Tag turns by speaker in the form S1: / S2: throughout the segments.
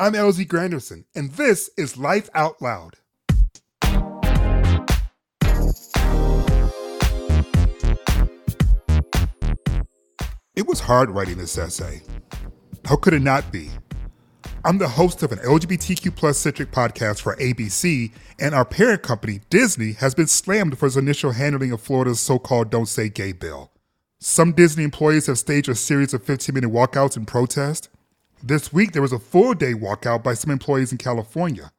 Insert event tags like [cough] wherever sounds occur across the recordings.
S1: I'm LZ Granderson, and this is Life Out Loud. It was hard writing this essay. How could it not be? I'm the host of an LGBTQ plus centric podcast for ABC, and our parent company, Disney, has been slammed for its initial handling of Florida's so called Don't Say Gay bill. Some Disney employees have staged a series of 15 minute walkouts in protest. This week, there was a full day walkout by some employees in California.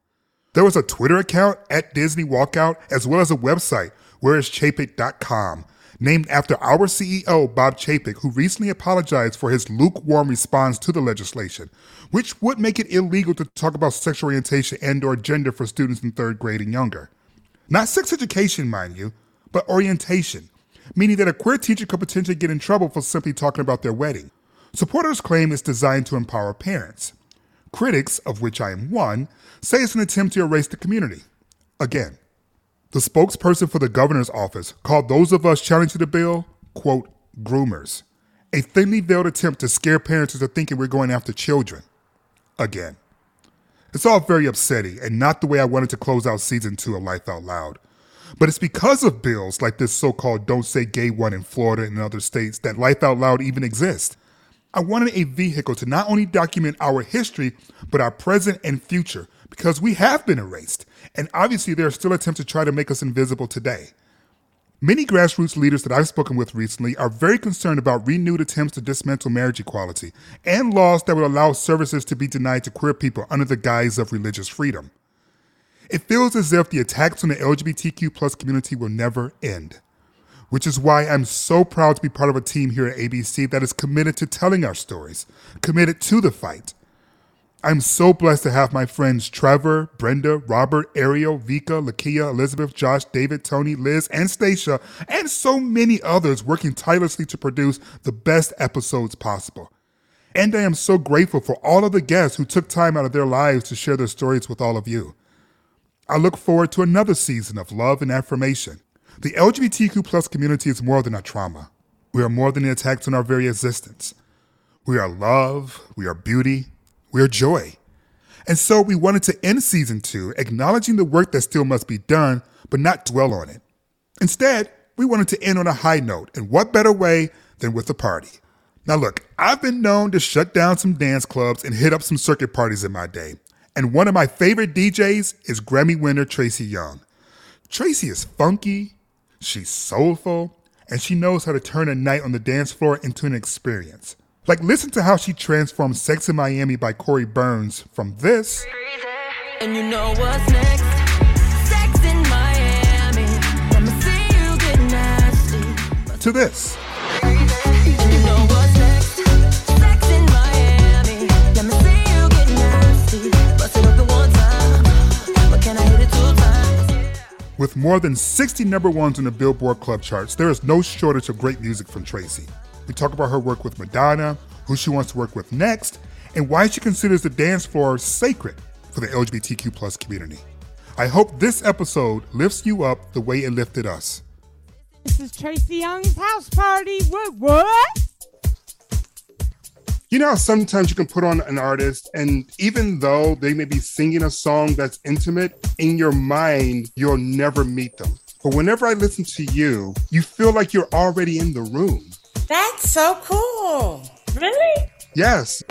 S1: There was a Twitter account at Disney Walkout, as well as a website, whereischapek.com, named after our CEO, Bob Chapek, who recently apologized for his lukewarm response to the legislation, which would make it illegal to talk about sexual orientation and or gender for students in third grade and younger. Not sex education, mind you, but orientation, meaning that a queer teacher could potentially get in trouble for simply talking about their wedding. Supporters claim it's designed to empower parents. Critics, of which I am one, say it's an attempt to erase the community. Again, the spokesperson for the governor's office called those of us challenging the bill, quote, groomers, a thinly veiled attempt to scare parents into thinking we're going after children. Again. It's all very upsetting and not the way I wanted to close out season two of Life Out Loud. But it's because of bills like this so called Don't Say Gay one in Florida and other states that Life Out Loud even exists. I wanted a vehicle to not only document our history, but our present and future, because we have been erased. And obviously, there are still attempts to try to make us invisible today. Many grassroots leaders that I've spoken with recently are very concerned about renewed attempts to dismantle marriage equality and laws that would allow services to be denied to queer people under the guise of religious freedom. It feels as if the attacks on the LGBTQ plus community will never end which is why I'm so proud to be part of a team here at ABC that is committed to telling our stories, committed to the fight. I'm so blessed to have my friends Trevor, Brenda, Robert, Ariel, Vika, Lakia, Elizabeth, Josh, David, Tony, Liz, and Stacia, and so many others working tirelessly to produce the best episodes possible. And I am so grateful for all of the guests who took time out of their lives to share their stories with all of you. I look forward to another season of love and affirmation. The LGBTQ plus community is more than a trauma. We are more than the attacks on our very existence. We are love, we are beauty, we are joy. And so we wanted to end season two acknowledging the work that still must be done, but not dwell on it. Instead, we wanted to end on a high note, and what better way than with a party? Now, look, I've been known to shut down some dance clubs and hit up some circuit parties in my day. And one of my favorite DJs is Grammy winner Tracy Young. Tracy is funky, She's soulful, and she knows how to turn a night on the dance floor into an experience. Like, listen to how she transformed Sex in Miami by Corey Burns from this.
S2: And you know what's next? Sex in Miami. I'ma see you get nasty.
S1: To this. With more than 60 number ones on the Billboard Club charts, there is no shortage of great music from Tracy. We talk about her work with Madonna, who she wants to work with next, and why she considers the dance floor sacred for the LGBTQ plus community. I hope this episode lifts you up the way it lifted us.
S3: This is Tracy Young's house party. What? What?
S1: You know sometimes you can put on an artist, and even though they may be singing a song that's intimate, in your mind, you'll never meet them. But whenever I listen to you, you feel like you're already in the room.
S4: That's so cool. Really?
S1: Yes.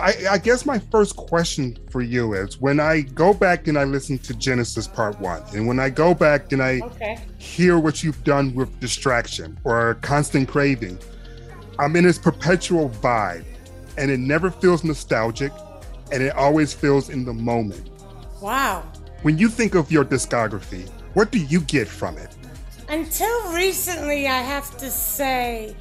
S1: I, I guess my first question for you is when I go back and I listen to Genesis Part One, and when I go back and I
S3: Okay.
S1: hear what you've done with Distraction or Constant Craving, I'm in this perpetual vibe, and it never feels nostalgic, and it always feels in the moment.
S3: Wow.
S1: When you think of your discography, what do you get from it?
S3: Until recently, I have to say,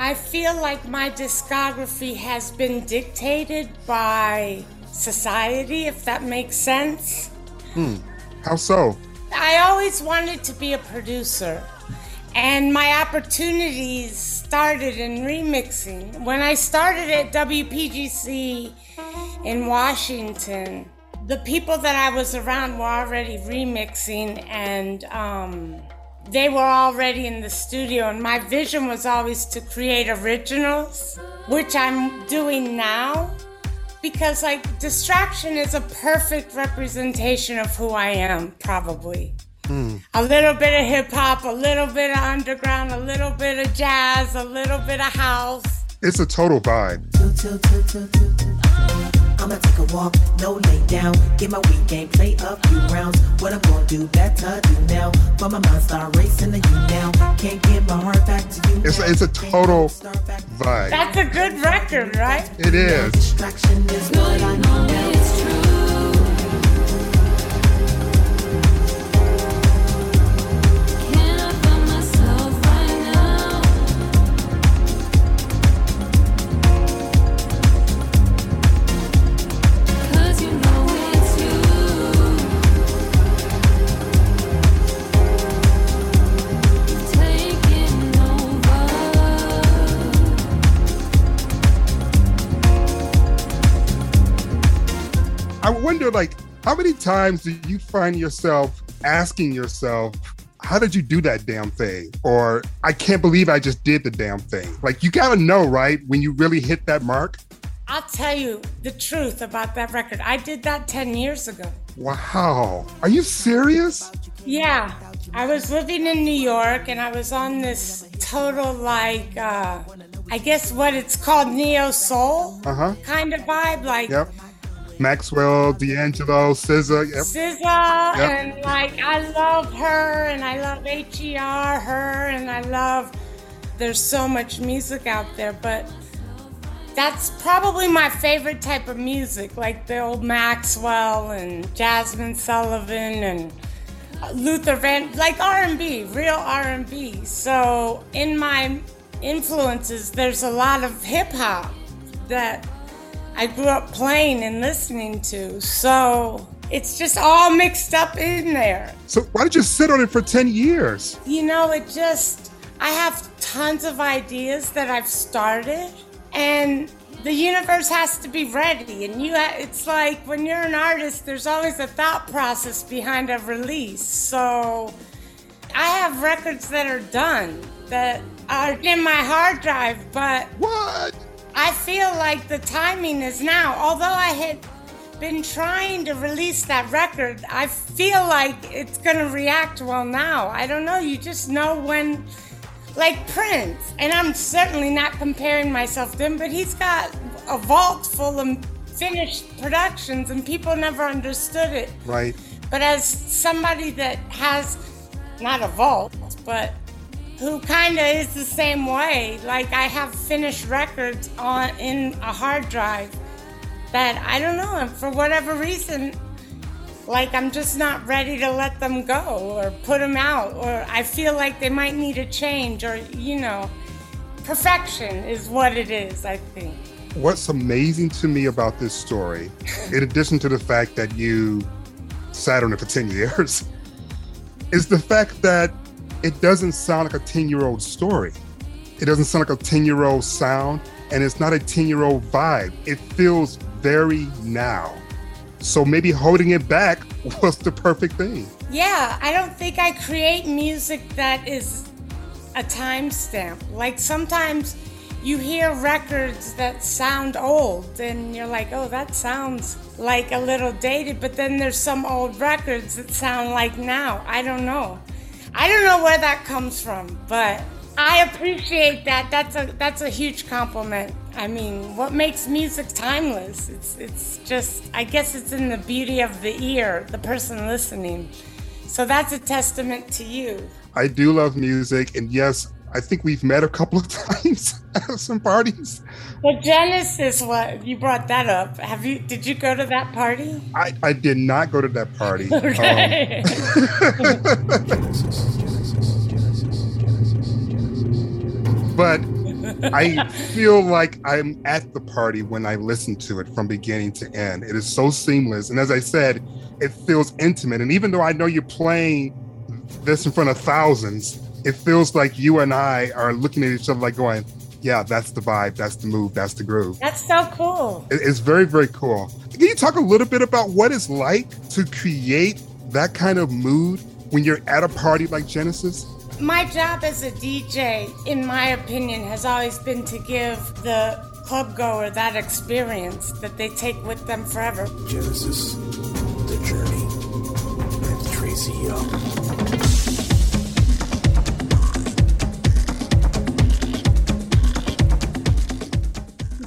S3: I feel like my discography has been dictated by society, if that makes sense.
S1: How so?
S3: I always wanted to be a producer, and my opportunities started in remixing. When I started at WPGC in Washington, the people that I was around were already remixing, and um, they were already in the studio. And my vision was always to create originals, which I'm doing now because like distraction is a perfect representation of who I am, probably. Hmm. A little bit of hip hop, a little bit of underground, a little bit of jazz, a little bit of house.
S1: It's a total vibe.
S4: I'ma take a walk, no lay down. Get my weekend game, play a few rounds. What I'm gonna do better do now. For my mind start racing to you now. Can't get my heart back to you.
S1: It's
S4: now.
S1: a, it's a total vibe.
S3: That's a good record, right?
S1: It is. How many times do you find yourself asking yourself, how did you do that damn thing? Or I can't believe I just did the damn thing. Like, you gotta know, right? When you really hit that mark.
S3: I'll tell you the truth about that record. I did that 10 years ago.
S1: Wow. Are you serious?
S3: Yeah, I was living in New York and I was on this total, like, uh, I guess what it's called neo soul
S1: Uh huh.
S3: kind of vibe. Like,
S1: Yep. Maxwell, D'Angelo, SZA. Yep.
S3: SZA, and like I love her, and I love HER, her, and I love. There's so much music out there, but that's probably my favorite type of music, like the old Maxwell and Jazmine Sullivan and Luther Van, like R&B, real R&B. So in my influences, there's a lot of hip hop that I grew up playing and listening to. So it's just all mixed up in there.
S1: So why did you sit on it for 10 years?
S3: You know, it just, I have tons of ideas that I've started, and the universe has to be ready. And you, ha- it's like when you're an artist, there's always a thought process behind a release. So I have records that are done that are in my hard drive, but
S1: What?
S3: I feel like the timing is now. Although I had been trying to release that record, I feel like it's gonna react well now. I don't know, you just know when, like Prince, and I'm certainly not comparing myself to him, but he's got a vault full of finished productions and people never understood it.
S1: Right.
S3: But as somebody that has not a vault, but who kind of is the same way, like I have finished records on in a hard drive that I don't know, and for whatever reason, like I'm just not ready to let them go or put them out, or I feel like they might need a change, or you know, perfection is what it is, I think.
S1: What's amazing to me about this story, [laughs] in addition to the fact that you sat on it for 10 years, [laughs] is the fact that it doesn't sound like a 10 year old story. It doesn't sound like a 10 year old sound, and it's not a 10 year old vibe. It feels very now. So maybe holding it back [laughs] was the perfect thing.
S3: Yeah, I don't think I create music that is a timestamp. Like sometimes you hear records that sound old and you're like, oh, that sounds like a little dated, but then there's some old records that sound like now. I don't know. I don't know where that comes from, but I appreciate that. That's a that's a huge compliment. I mean, what makes music timeless? It's it's just I guess it's in the beauty of the ear, the person listening. So that's a testament to you.
S1: I do love music, and yes, I think we've met a couple of [laughs] times at some parties.
S3: But Genesis, what you brought that up? Have you? Did you go to that party?
S1: I, I did not go to that party. [laughs] Um,
S3: Okay. [laughs]
S1: but I feel like I'm at the party when I listen to it from beginning to end. It is so seamless. And as I said, it feels intimate. And even though I know you're playing this in front of thousands, it feels like you and I are looking at each other like going, yeah, that's the vibe, that's the move, that's the groove.
S3: That's so cool.
S1: It's very, very cool. Can you talk a little bit about what it's like to create that kind of mood when you're at a party like Genesis?
S3: My job as a DJ, in my opinion, has always been to give the club goer that experience that they take with them forever.
S5: Genesis, The Journey, and Tracy Young.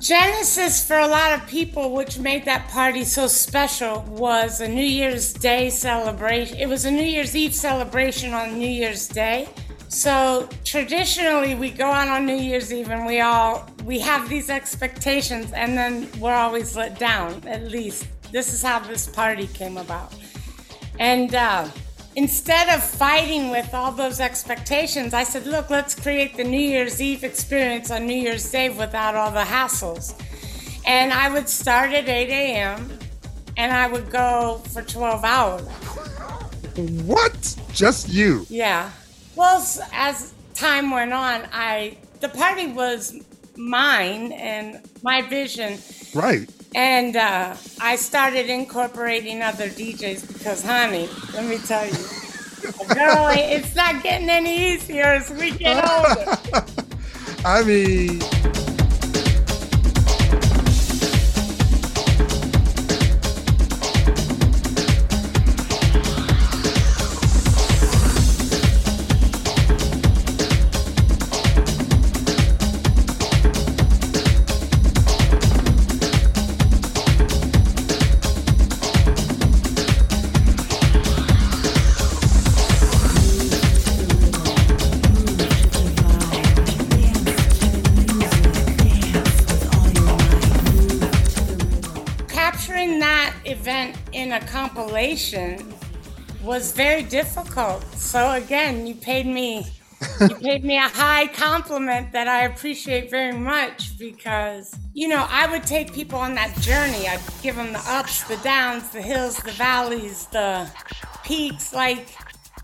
S3: Genesis, for a lot of people, which made that party so special, was a New Year's Day celebration. It was a New Year's Eve celebration on New Year's Day. So traditionally, we go out on New Year's Eve and we all we have these expectations, and then we're always let down. At least this is how this party came about. And uh, instead of fighting with all those expectations, I said, look, let's create the New Year's Eve experience on New Year's Day without all the hassles. And I would start at 8 a.m. and I would go for 12 hours.
S1: What? Just you?
S3: Yeah. Well, as time went on, I the party was mine and my vision.
S1: Right.
S3: And uh, I started incorporating other DJs because, honey, let me tell you, girl, it's not getting any easier as we get [laughs] older.
S1: I mean,
S3: was very difficult. So again, you paid me you [laughs] paid me a high compliment that I appreciate very much because you know, I would take people on that journey. I'd give them the ups, the downs, the hills, the valleys, the peaks like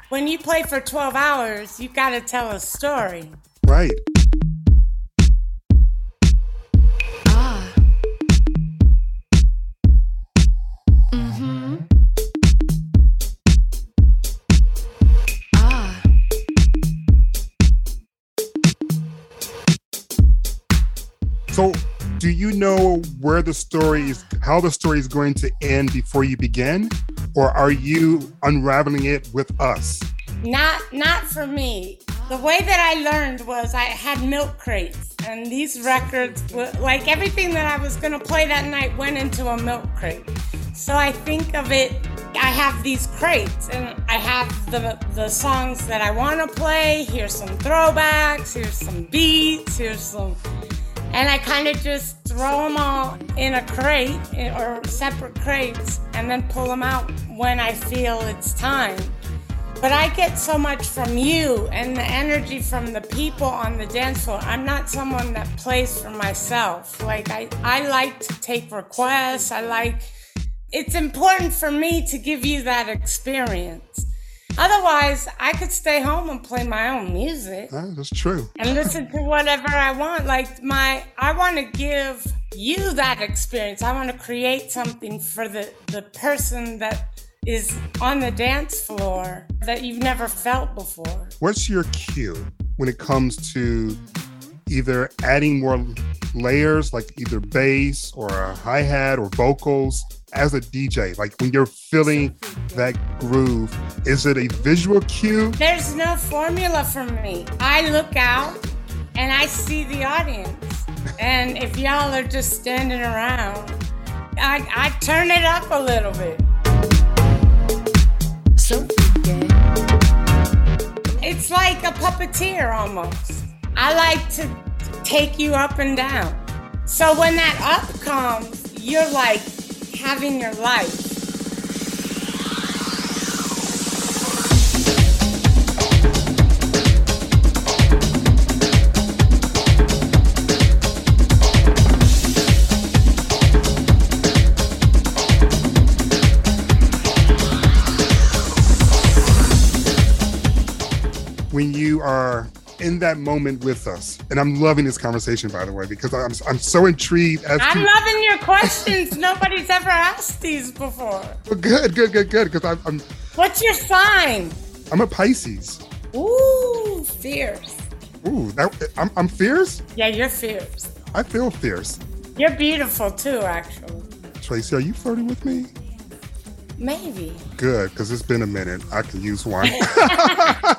S3: when you play for 12 hours, you've got to tell a story.
S1: right. Do you know where the story is, how the story is going to end before you begin? Or are you unraveling it with us?
S3: Not not for me. The way that I learned was I had milk crates, and these records, were, like everything that I was gonna play that night, went into a milk crate. So I think of it. I have these crates, and I have the the songs that I want to play. Here's some throwbacks. Here's some beats. Here's some, and I kind of just throw them all in a crate eh, or separate crates, and then pull them out when I feel it's time. But I get so much from you and the energy from the people on the dance floor. I'm not someone that plays for myself. Like I, I like to take requests. I like it's important for me to give you that experience. Otherwise, I could stay home and play my own music
S1: that's true.
S3: and listen to whatever I want. Like my, I want to give you that experience. I want to create something for the the person that is on the dance floor that you've never felt before.
S1: What's your cue when it comes to either adding more layers, like either bass or a hi hat or vocals as a DJ? Like when you're feeling that groove, is it a visual cue?
S3: There's no formula for me. I look out and I see the audience. And if y'all are just standing around, I, I turn it up a little bit.
S2: So freaky.
S3: It's like a puppeteer almost. I like to take you up and down. So when that up comes, you're like having your life.
S1: when you are in that moment with us. And I'm loving this conversation, by the way, because I'm, I'm so intrigued as
S3: I'm
S1: to.
S3: loving your questions. Nobody's ever asked these before.
S1: Well, good, good, good, good. Because I'm, I'm,
S3: What's your sign?
S1: I'm a Pisces.
S3: Ooh, fierce.
S1: Ooh, that, I'm, I'm fierce.
S3: Yeah, you're fierce.
S1: I feel fierce.
S3: You're beautiful too, actually.
S1: Tracy, are you flirting with me?
S3: Maybe.
S1: Good, because it's been a minute. I can use one. [laughs] [laughs]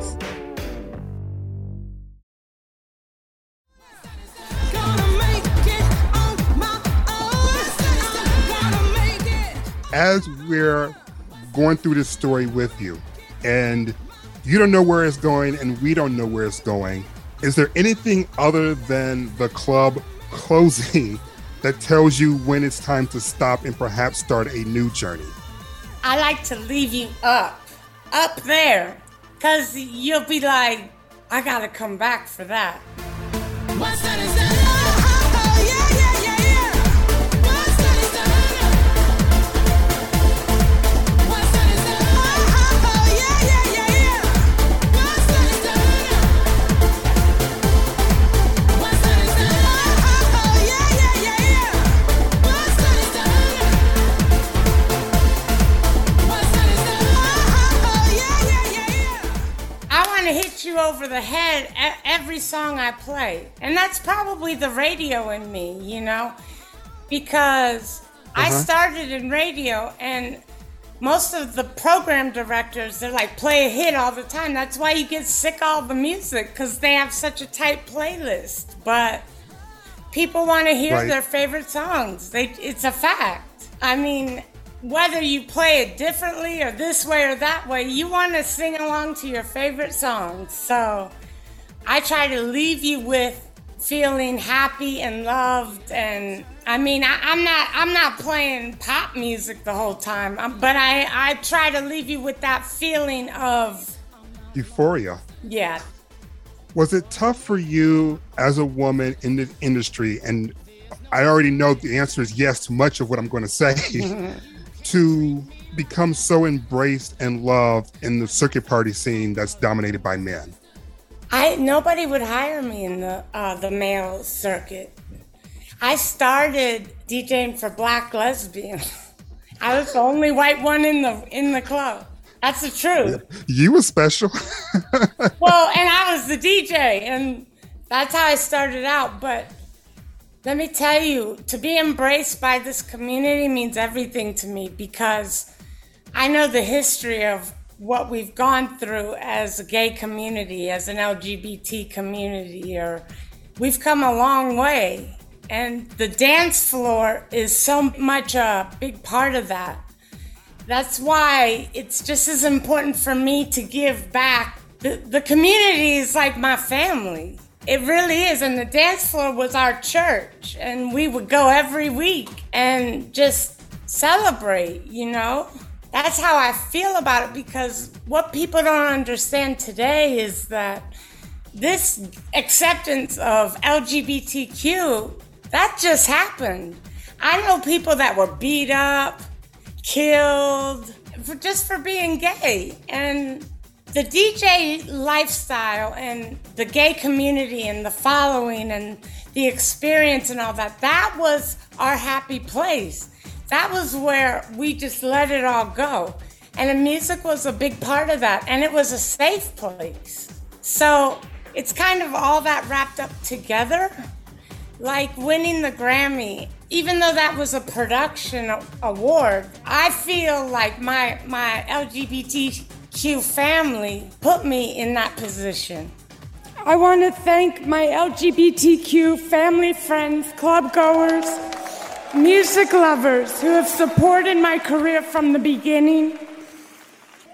S1: As we're going through this story with you and you don't know where it's going and we don't know where it's going is there anything other than the club closing [laughs] that tells you when it's time to stop and perhaps start a new journey
S3: I like to leave you up, up there, because you'll be like, I gotta come back for that. Over the head every song I play. And that's probably the radio in me, you know? Because I uh-huh. started in radio and most of the program directors, they're like, play a hit all the time. That's why you get sick of all the music because they have such a tight playlist. But people want to hear
S1: Right.
S3: their favorite songs. They, it's a fact. I mean, whether you play it differently or this way or that way, you want to sing along to your favorite songs. So I try to leave you with feeling happy and loved and I mean I, I'm not I'm not playing pop music the whole time um, but I I try to leave you with that feeling of
S1: euphoria.
S3: Yeah.
S1: Was it tough for you as a woman in the industry? And i already know the answer is yes to much of what i'm going to say to become so embraced and loved in the circuit party scene that's dominated by men
S3: I nobody would hire me in the uh, the male circuit. I started DJing for black lesbians. [laughs] I was the only white one in the in the club. That's the truth.
S1: you were special [laughs]
S3: Well, and I was the DJ, and that's how I started out. But let me tell you, to be embraced by this community means everything to me because I know the history of what we've gone through as a gay community, as an LGBT community, or we've come a long way. And the dance floor is so much a big part of that. That's why it's just as important for me to give back. The, the community is like my family. It really is. And the dance floor was our church. And we would go every week and just celebrate, you know? That's how I feel about it because what people don't understand today is that this acceptance of LGBTQ, that just happened. I know people that were beat up, killed, for, just for being gay. And the DJ lifestyle and the gay community and the following and the experience and all that, that was our happy place. That was where we just let it all go. And the music was a big part of that. And it was a safe place. So it's kind of all that wrapped up together. Like winning the Grammy, even though that was a production award, I feel like my, my LGBTQ family put me in that position. I want to thank my LGBTQ family, friends, club goers, music lovers who have supported my career from the beginning.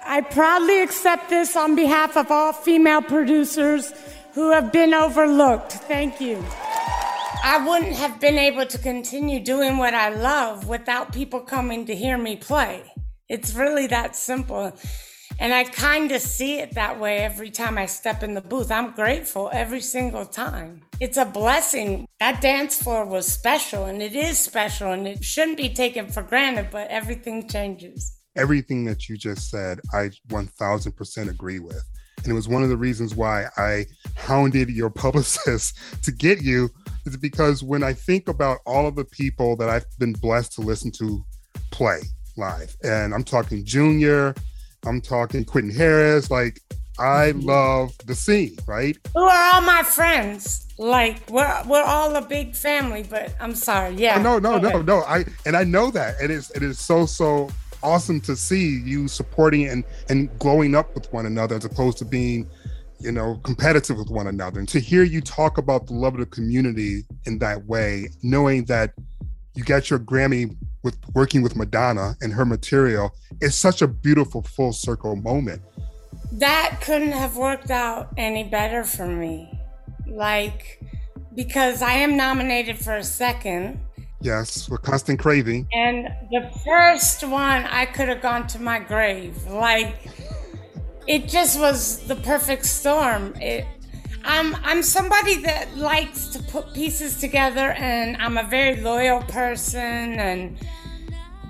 S3: I proudly accept this on behalf of all female producers who have been overlooked. Thank you. I wouldn't have been able to continue doing what I love without people coming to hear me play. It's really that simple. And I kind of see it that way every time I step in the booth. I'm grateful every single time. It's a blessing. That dance floor was special, and it is special, and it shouldn't be taken for granted, but everything changes.
S1: Everything that you just said, I 1000% agree with. And it was one of the reasons why I hounded your [laughs] publicist to get you, is because when I think about all of the people that I've been blessed to listen to play live, and I'm talking Junior, I'm talking Quentin Harris, like I mm-hmm. love the scene, right?
S3: Who are all my friends? Like we're we're all a big family, but I'm sorry. Yeah.
S1: Oh, no, no, no,
S3: Okay.
S1: no. I and I know that. And It is it is so so awesome to see you supporting and and growing up with one another as opposed to being, you know, competitive with one another. And to hear you talk about the love of the community in that way, knowing that you got your Grammy with working with Madonna and her material, is such a beautiful full circle moment.
S3: That couldn't have worked out any better for me. Like because I am nominated for a second.
S1: Yes, for constant craving.
S3: And the first one, I could have gone to my grave. Like, it just was the perfect storm. It, I'm I'm somebody that likes to put pieces together, and I'm a very loyal person. And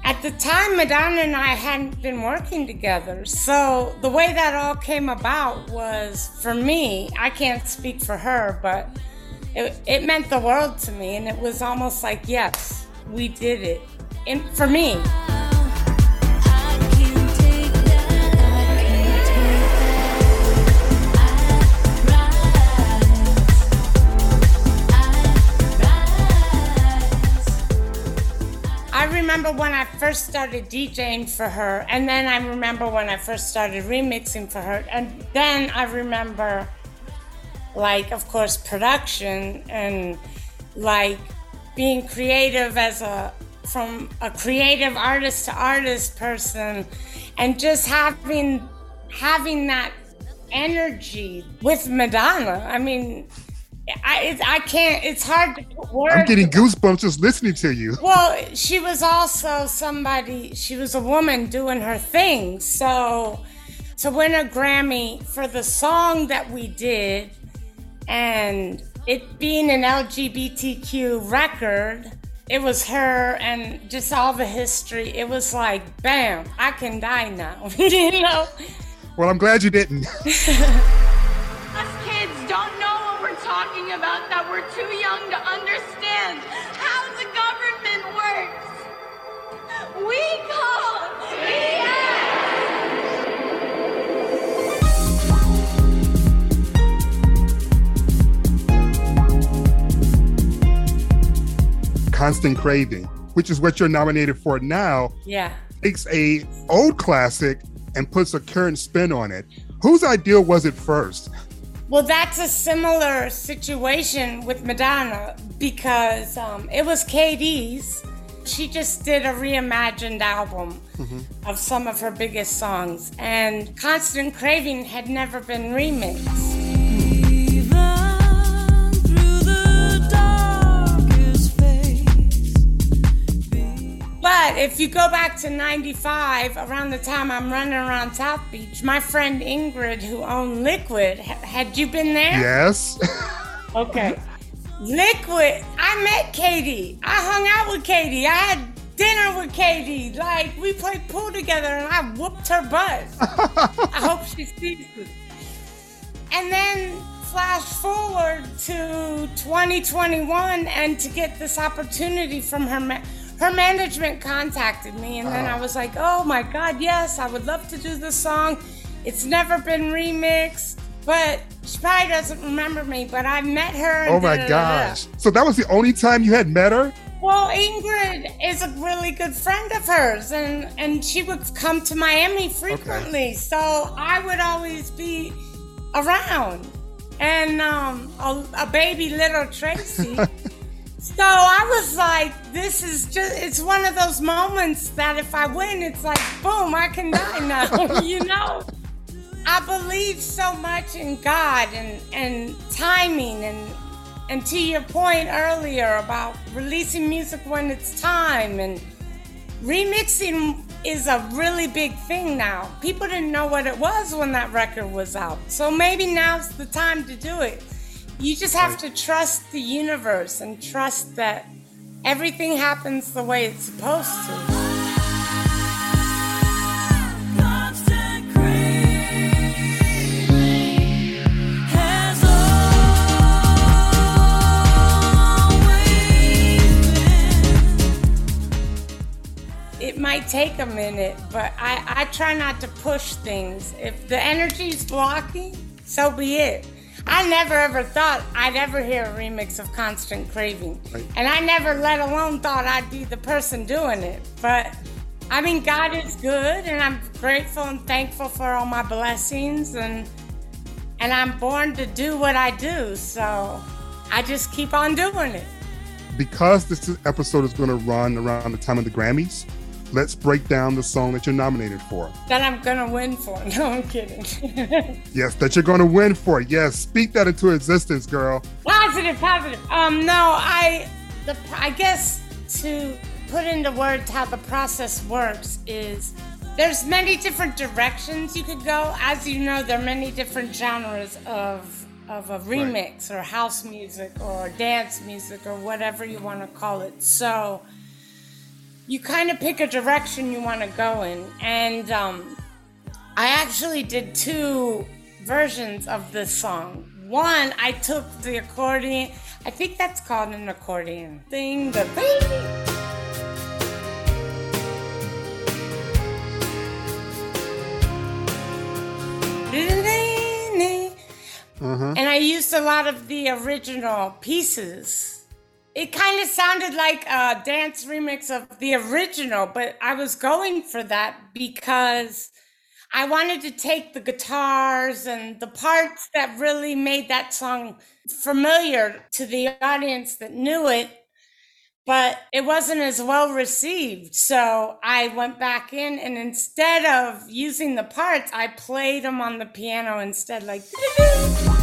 S3: at the time, Madonna and I hadn't been working together, so the way that all came about was for me. I can't speak for her, but it, it meant the world to me, and it was almost like, yes, we did it. And for me, remember when I first started DJing for her, and then I remember when I first started remixing for her, and then I remember, like, of course, production and like being creative as a from a creative artist to artist person, and just having having that energy with Madonna. I mean, I it, I can't. It's hard to put words.
S1: I'm getting goosebumps just listening to you.
S3: Well, she was also somebody, she was a woman doing her thing. So to win a Grammy for the song that we did and it being an LGBTQ record, it was her and just all the history. It was like, bam, I can die now. [laughs] you know?
S1: Well, I'm glad you didn't. [laughs]
S6: Us kids don't know what we're talking about, that we're too young to understand how the government works. We call BS!
S1: Constant Craving, which is what you're nominated for now,
S3: Yeah.
S1: takes a old classic and puts a current spin on it. Whose idea was it first?
S3: Well, that's a similar situation with Madonna because um, it was KD's. She just did a reimagined album of some of her biggest songs, and Constant Craving had never been remixed. But if you go back to 95, around the time I'm running around South Beach, my friend Ingrid, who owned Liquid, ha- had you been there?
S1: Yes. [laughs]
S3: Okay. Liquid. I met KD. I hung out with KD. I had dinner with KD. Like, we played pool together and I whooped her butt. I hope she sees this. And then flash forward to 2021 and to get this opportunity from her ma- her management contacted me and then I was like, "Oh my god, yes, I would love to do this song. It's never been remixed." But she probably doesn't remember me, but I met her. and
S1: oh my gosh. So that was the only time you had met her?
S3: Well, Ingrid is a really good friend of hers, and and she would come to Miami frequently. So I would always be around, and um, a, a baby little Tracy. [laughs] so I was like, this is just—it's one of those moments that if I win, it's like, boom, I can die now, [laughs] you know. I believe so much in God and, and timing and and to your point earlier about releasing music when it's time and remixing is a really big thing now. People didn't know what it was when that record was out. So maybe now's the time to do it. You just have to trust the universe and trust that everything happens the way it's supposed to. It might take a minute, but I, I try not to push things. If the energy's blocking, so be it. I never ever thought I'd ever hear a remix of Constant Craving. And I never, let alone, thought I'd be the person doing it. But I mean, God is good, and I'm grateful and thankful for all my blessings, and and I'm born to do what I do. So I just keep on doing it.
S1: Because this episode is going to run around the time of the Grammys, let's break down the song that you're nominated for.
S3: That I'm gonna win for. [laughs] No, I'm kidding. [laughs]
S1: Yes, that you're to win for. Yes, speak that into existence, girl.
S3: Positive, positive. Um, no, I, the, I guess to put into words how the process works is there's many different directions you could go. As you know, there are many different genres of of a remix or house music or dance music or whatever you want to call it. So you kind of pick a direction you want to go in, and um, I actually did two versions of this song. One, I took the accordion. I think that's called an accordion thing. The thing. And I used a lot of the original pieces. It kind of sounded like a dance remix of the original, but I was going for that because I wanted to take the guitars and the parts that really made that song familiar to the audience that knew it, but it wasn't as well received. So I went back in and instead of using the parts, I played them on the piano instead, like. [laughs]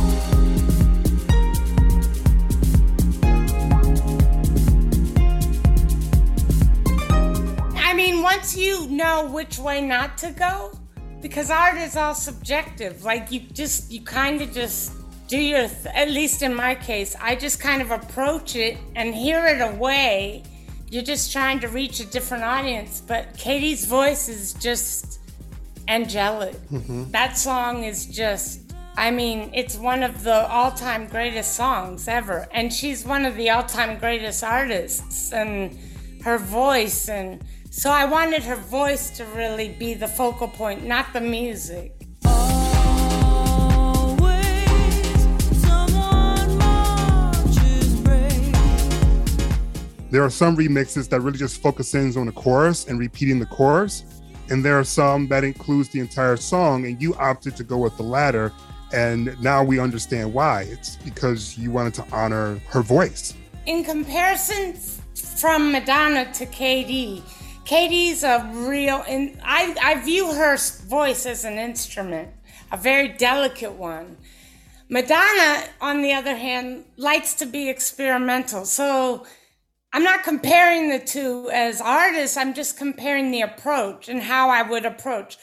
S3: once you know which way not to go, because art is all subjective. Like you just, you kind of just do your. Th- at least in my case, I just kind of approach it and hear it away. You're just trying to reach a different audience, but KD's voice is just angelic. Mm-hmm. That song is just. I mean, it's one of the all-time greatest songs ever, and she's one of the all-time greatest artists, and her voice and so I wanted her voice to really be the focal point, not the music.
S1: There are some remixes that really just focus in on the chorus and repeating the chorus. And there are some that includes the entire song, and you opted to go with the latter. And now we understand why. It's because you wanted to honor her voice.
S3: In comparison from Madonna to KD, KD's a real, and I, I view her voice as an instrument, a very delicate one. Madonna, on the other hand, likes to be experimental. So I'm not comparing the two as artists. I'm just comparing the approach and how I would approach.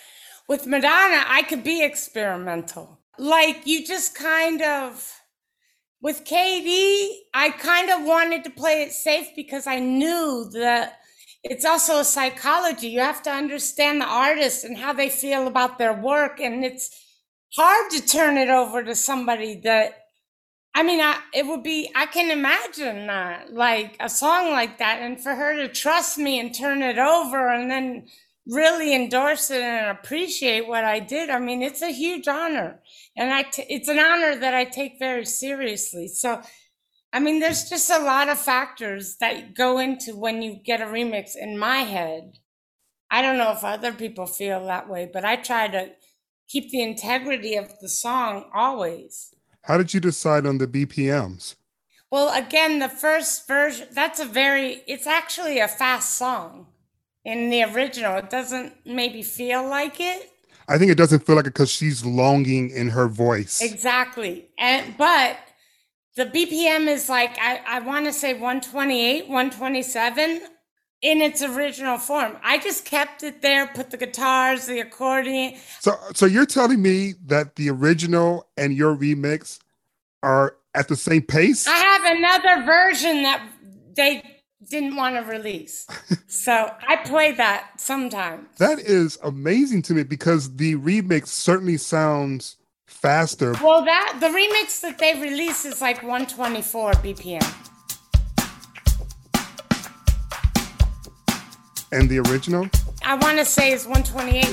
S3: With Madonna, I could be experimental. Like you just kind of, with KD, I kind of wanted to play it safe because I knew that it's also a psychology. You have to understand the artist and how they feel about their work. And it's hard to turn it over to somebody that I mean, I, it would be, I can imagine that, like a song like that, and for her to trust me and turn it over and then really endorse it and appreciate what I did. I mean, it's a huge honor. And I, t- it's an honor that I take very seriously. So, I mean, there's just a lot of factors that go into when you get a remix in my head. I don't know if other people feel that way, but I try to keep the integrity of the song always.
S1: How did you decide on the BPMs?
S3: Well, again, the first version, that's a very, it's actually a fast song in the original. It doesn't maybe feel like it.
S1: I think it doesn't feel like it because she's longing in her voice.
S3: Exactly. And, but the BPM is like, I, I want to say 128, 127 in its original form. I just kept it there, put the guitars, the accordion.
S1: So, so you're telling me that the original and your remix are at the same pace?
S3: I have another version that they didn't want to release. [laughs] so I play that sometimes.
S1: That is amazing to me because the remix certainly sounds faster.
S3: Well, that the remix that they released is like 124 BPM.
S1: And the original?
S3: I want to say is 128.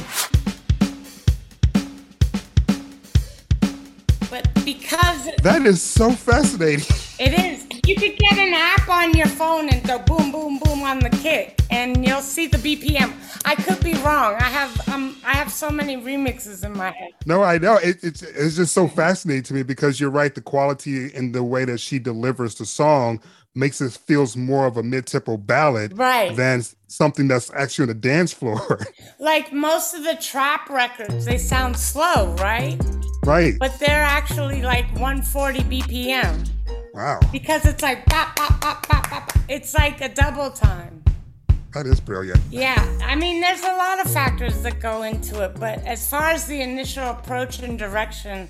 S3: But because
S1: That is so fascinating. [laughs]
S3: it is, you could get an app on your phone and go boom, boom, boom on the kick, and you'll see the BPM. I could be wrong. I have um, I have so many remixes in my head.
S1: No, I know. It, it's it's just so fascinating to me because you're right. The quality and the way that she delivers the song makes it feels more of a mid-tempo ballad
S3: Right.
S1: than something that's actually on the dance floor. [laughs]
S3: Like most of the trap records, they sound slow, right?
S1: right.
S3: But they're actually like 140 BPM
S1: Wow.
S3: because it's like bop, bop, bop, bop, bop. It's like a double time.
S1: That is brilliant.
S3: Yeah, I mean, there's a lot of factors that go into it, but as far as the initial approach and direction,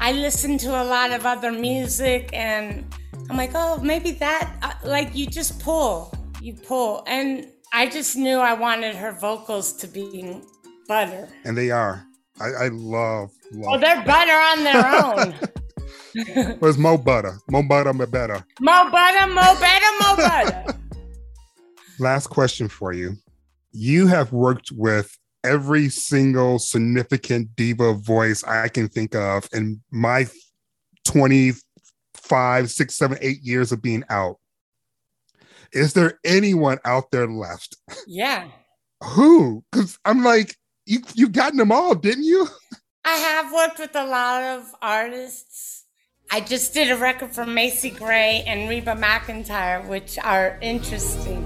S3: I listen to a lot of other music and I'm like, oh, maybe that, uh, like, you just pull, you pull. And I just knew I wanted her vocals to be butter.
S1: And they are. I, I love,
S3: Well,
S1: love.
S3: they're butter on their [laughs] own.
S1: Where's Mo Butter? Mo Butter, Mo Better.
S3: Mo butter, mo better, mo butter. [laughs]
S1: Last question for you. You have worked with every single significant diva voice I can think of in my 25, six, seven, eight years of being out. Is there anyone out there left?
S3: Yeah.
S1: Who? Because I'm like, you you've gotten them all, didn't you?
S3: I have worked with a lot of artists. I just did a record for Macy Gray and Reba McEntire, which are interesting.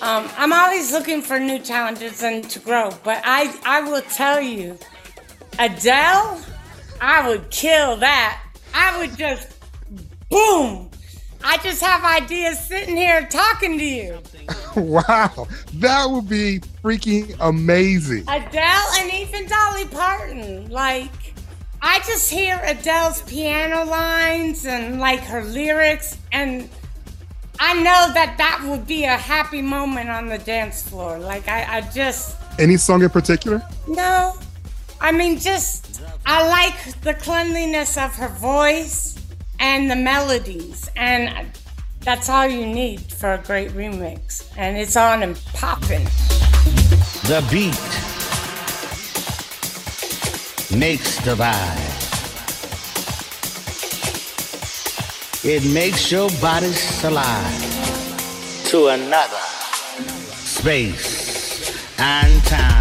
S3: Um, I'm always looking for new challenges and to grow, but I, I will tell you, Adele, I would kill that. I would just, boom. I just have ideas sitting here talking to you. [laughs]
S1: wow, that would be freaking amazing.
S3: Adele and even Dolly Parton. Like, I just hear Adele's piano lines and like her lyrics, and I know that that would be a happy moment on the dance floor. Like, I, I just,
S1: Any song in particular?
S3: no. I mean, just, I like the cleanliness of her voice and the melodies, and that's all you need for a great remix. And it's on and popping.
S7: The beat makes the vibe. It makes your body slide to another space and time.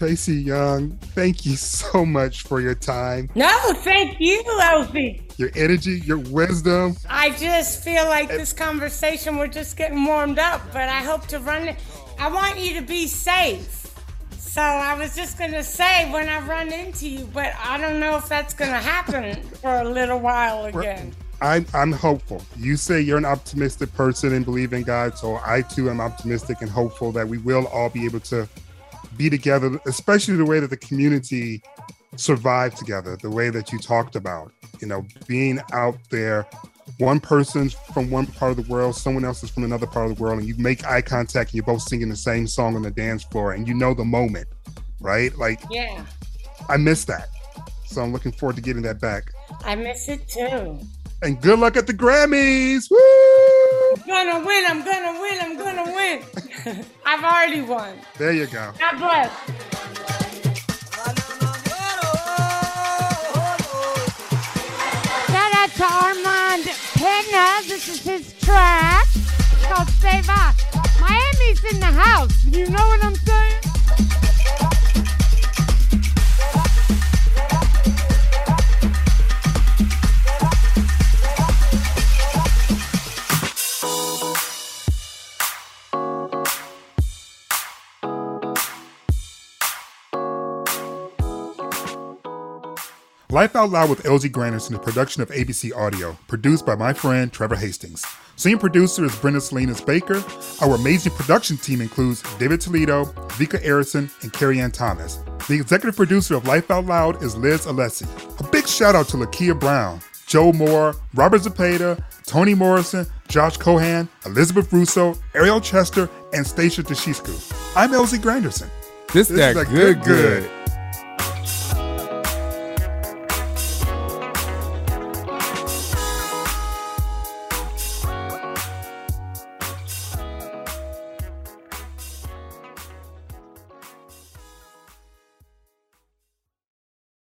S1: Tracy Young, thank you so much for your time,
S3: No, thank you, LZ.
S1: your energy, your wisdom.
S3: I just feel like this conversation, we're just getting warmed up, but I hope to run it. I want you to be safe. So I was just going to say when I run into you, but I don't know if that's going to happen for a little while again.
S1: I'm, I'm hopeful. You say you're an optimistic person and believe in God, so I too am optimistic and hopeful that we will all be able to be together, especially the way that the community survived together, the way that you talked about, you know, being out there, one person's from one part of the world, someone else is from another part of the world, and you make eye contact and you're both singing the same song on the dance floor and you know the moment, right? Like,
S3: Yeah,
S1: I miss that. So I'm looking forward to getting that back.
S3: I miss it too.
S1: And good luck at the Grammys. Woo!
S3: I'm gonna win, I'm gonna win, I'm gonna win. [laughs] I've already won.
S1: There you go.
S3: God bless.
S8: Shout out to Armand Pena. This is his track. It's called Save Us. Miami's in the house. You know what I'm saying?
S1: Life Out Loud with LZ Granderson is a production of ABC Audio, produced by my friend Trevor Hastings. Senior producer is Brenda Salinas Baker. Our amazing production team includes David Toledo, Vika Arison, and Carrie Ann Thomas. The executive producer of Life Out Loud is Liz Alessi. A big shout out to Lakia Brown, Joe Moore, Robert Zapata, Tony Morrison, Josh Cohan, Elizabeth Russo, Ariel Chester, and Stacia Deshishku. I'm LZ Granderson.
S9: This, that, good, good.